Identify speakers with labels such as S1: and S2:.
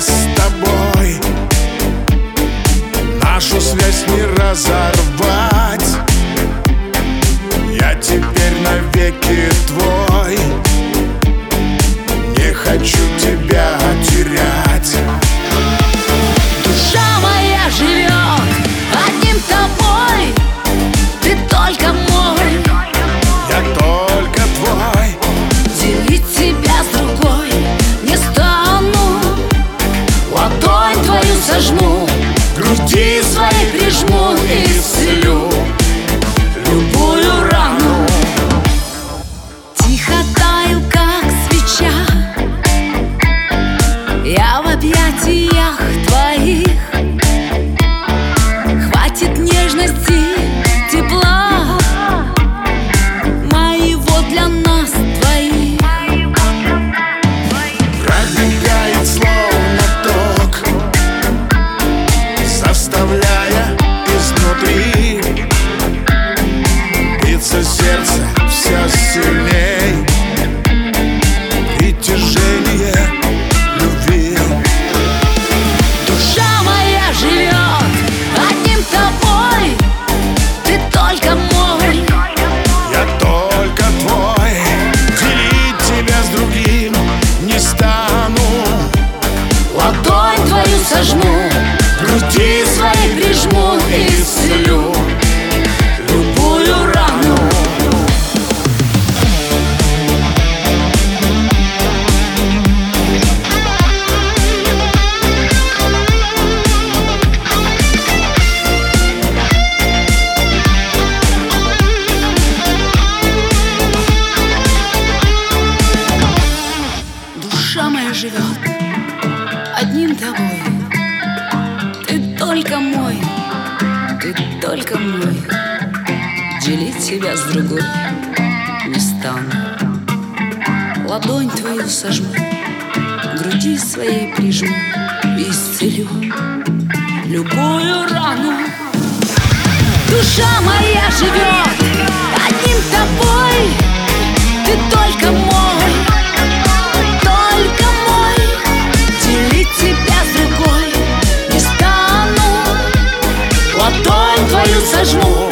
S1: с тобой. Нашу связь не разорвать. Я теперь навеки твой. Не хочу тебя
S2: Груди своей прижму и исцелю. Любую рану. Тихо таю,
S1: все сильней. Притяжение любви.
S2: Душа моя живет одним тобой. Ты только мой.
S1: Я только твой. Делить тебя с другим не стану.
S2: Ладонь твою сожму Груди своей прижму и исцелю Живет одним тобой. Ты только мой, ты только мой. Делить себя с другой не стану. Ладонь твою сожму, груди своей прижму И исцелю любую рану. Душа моя живет 三十五。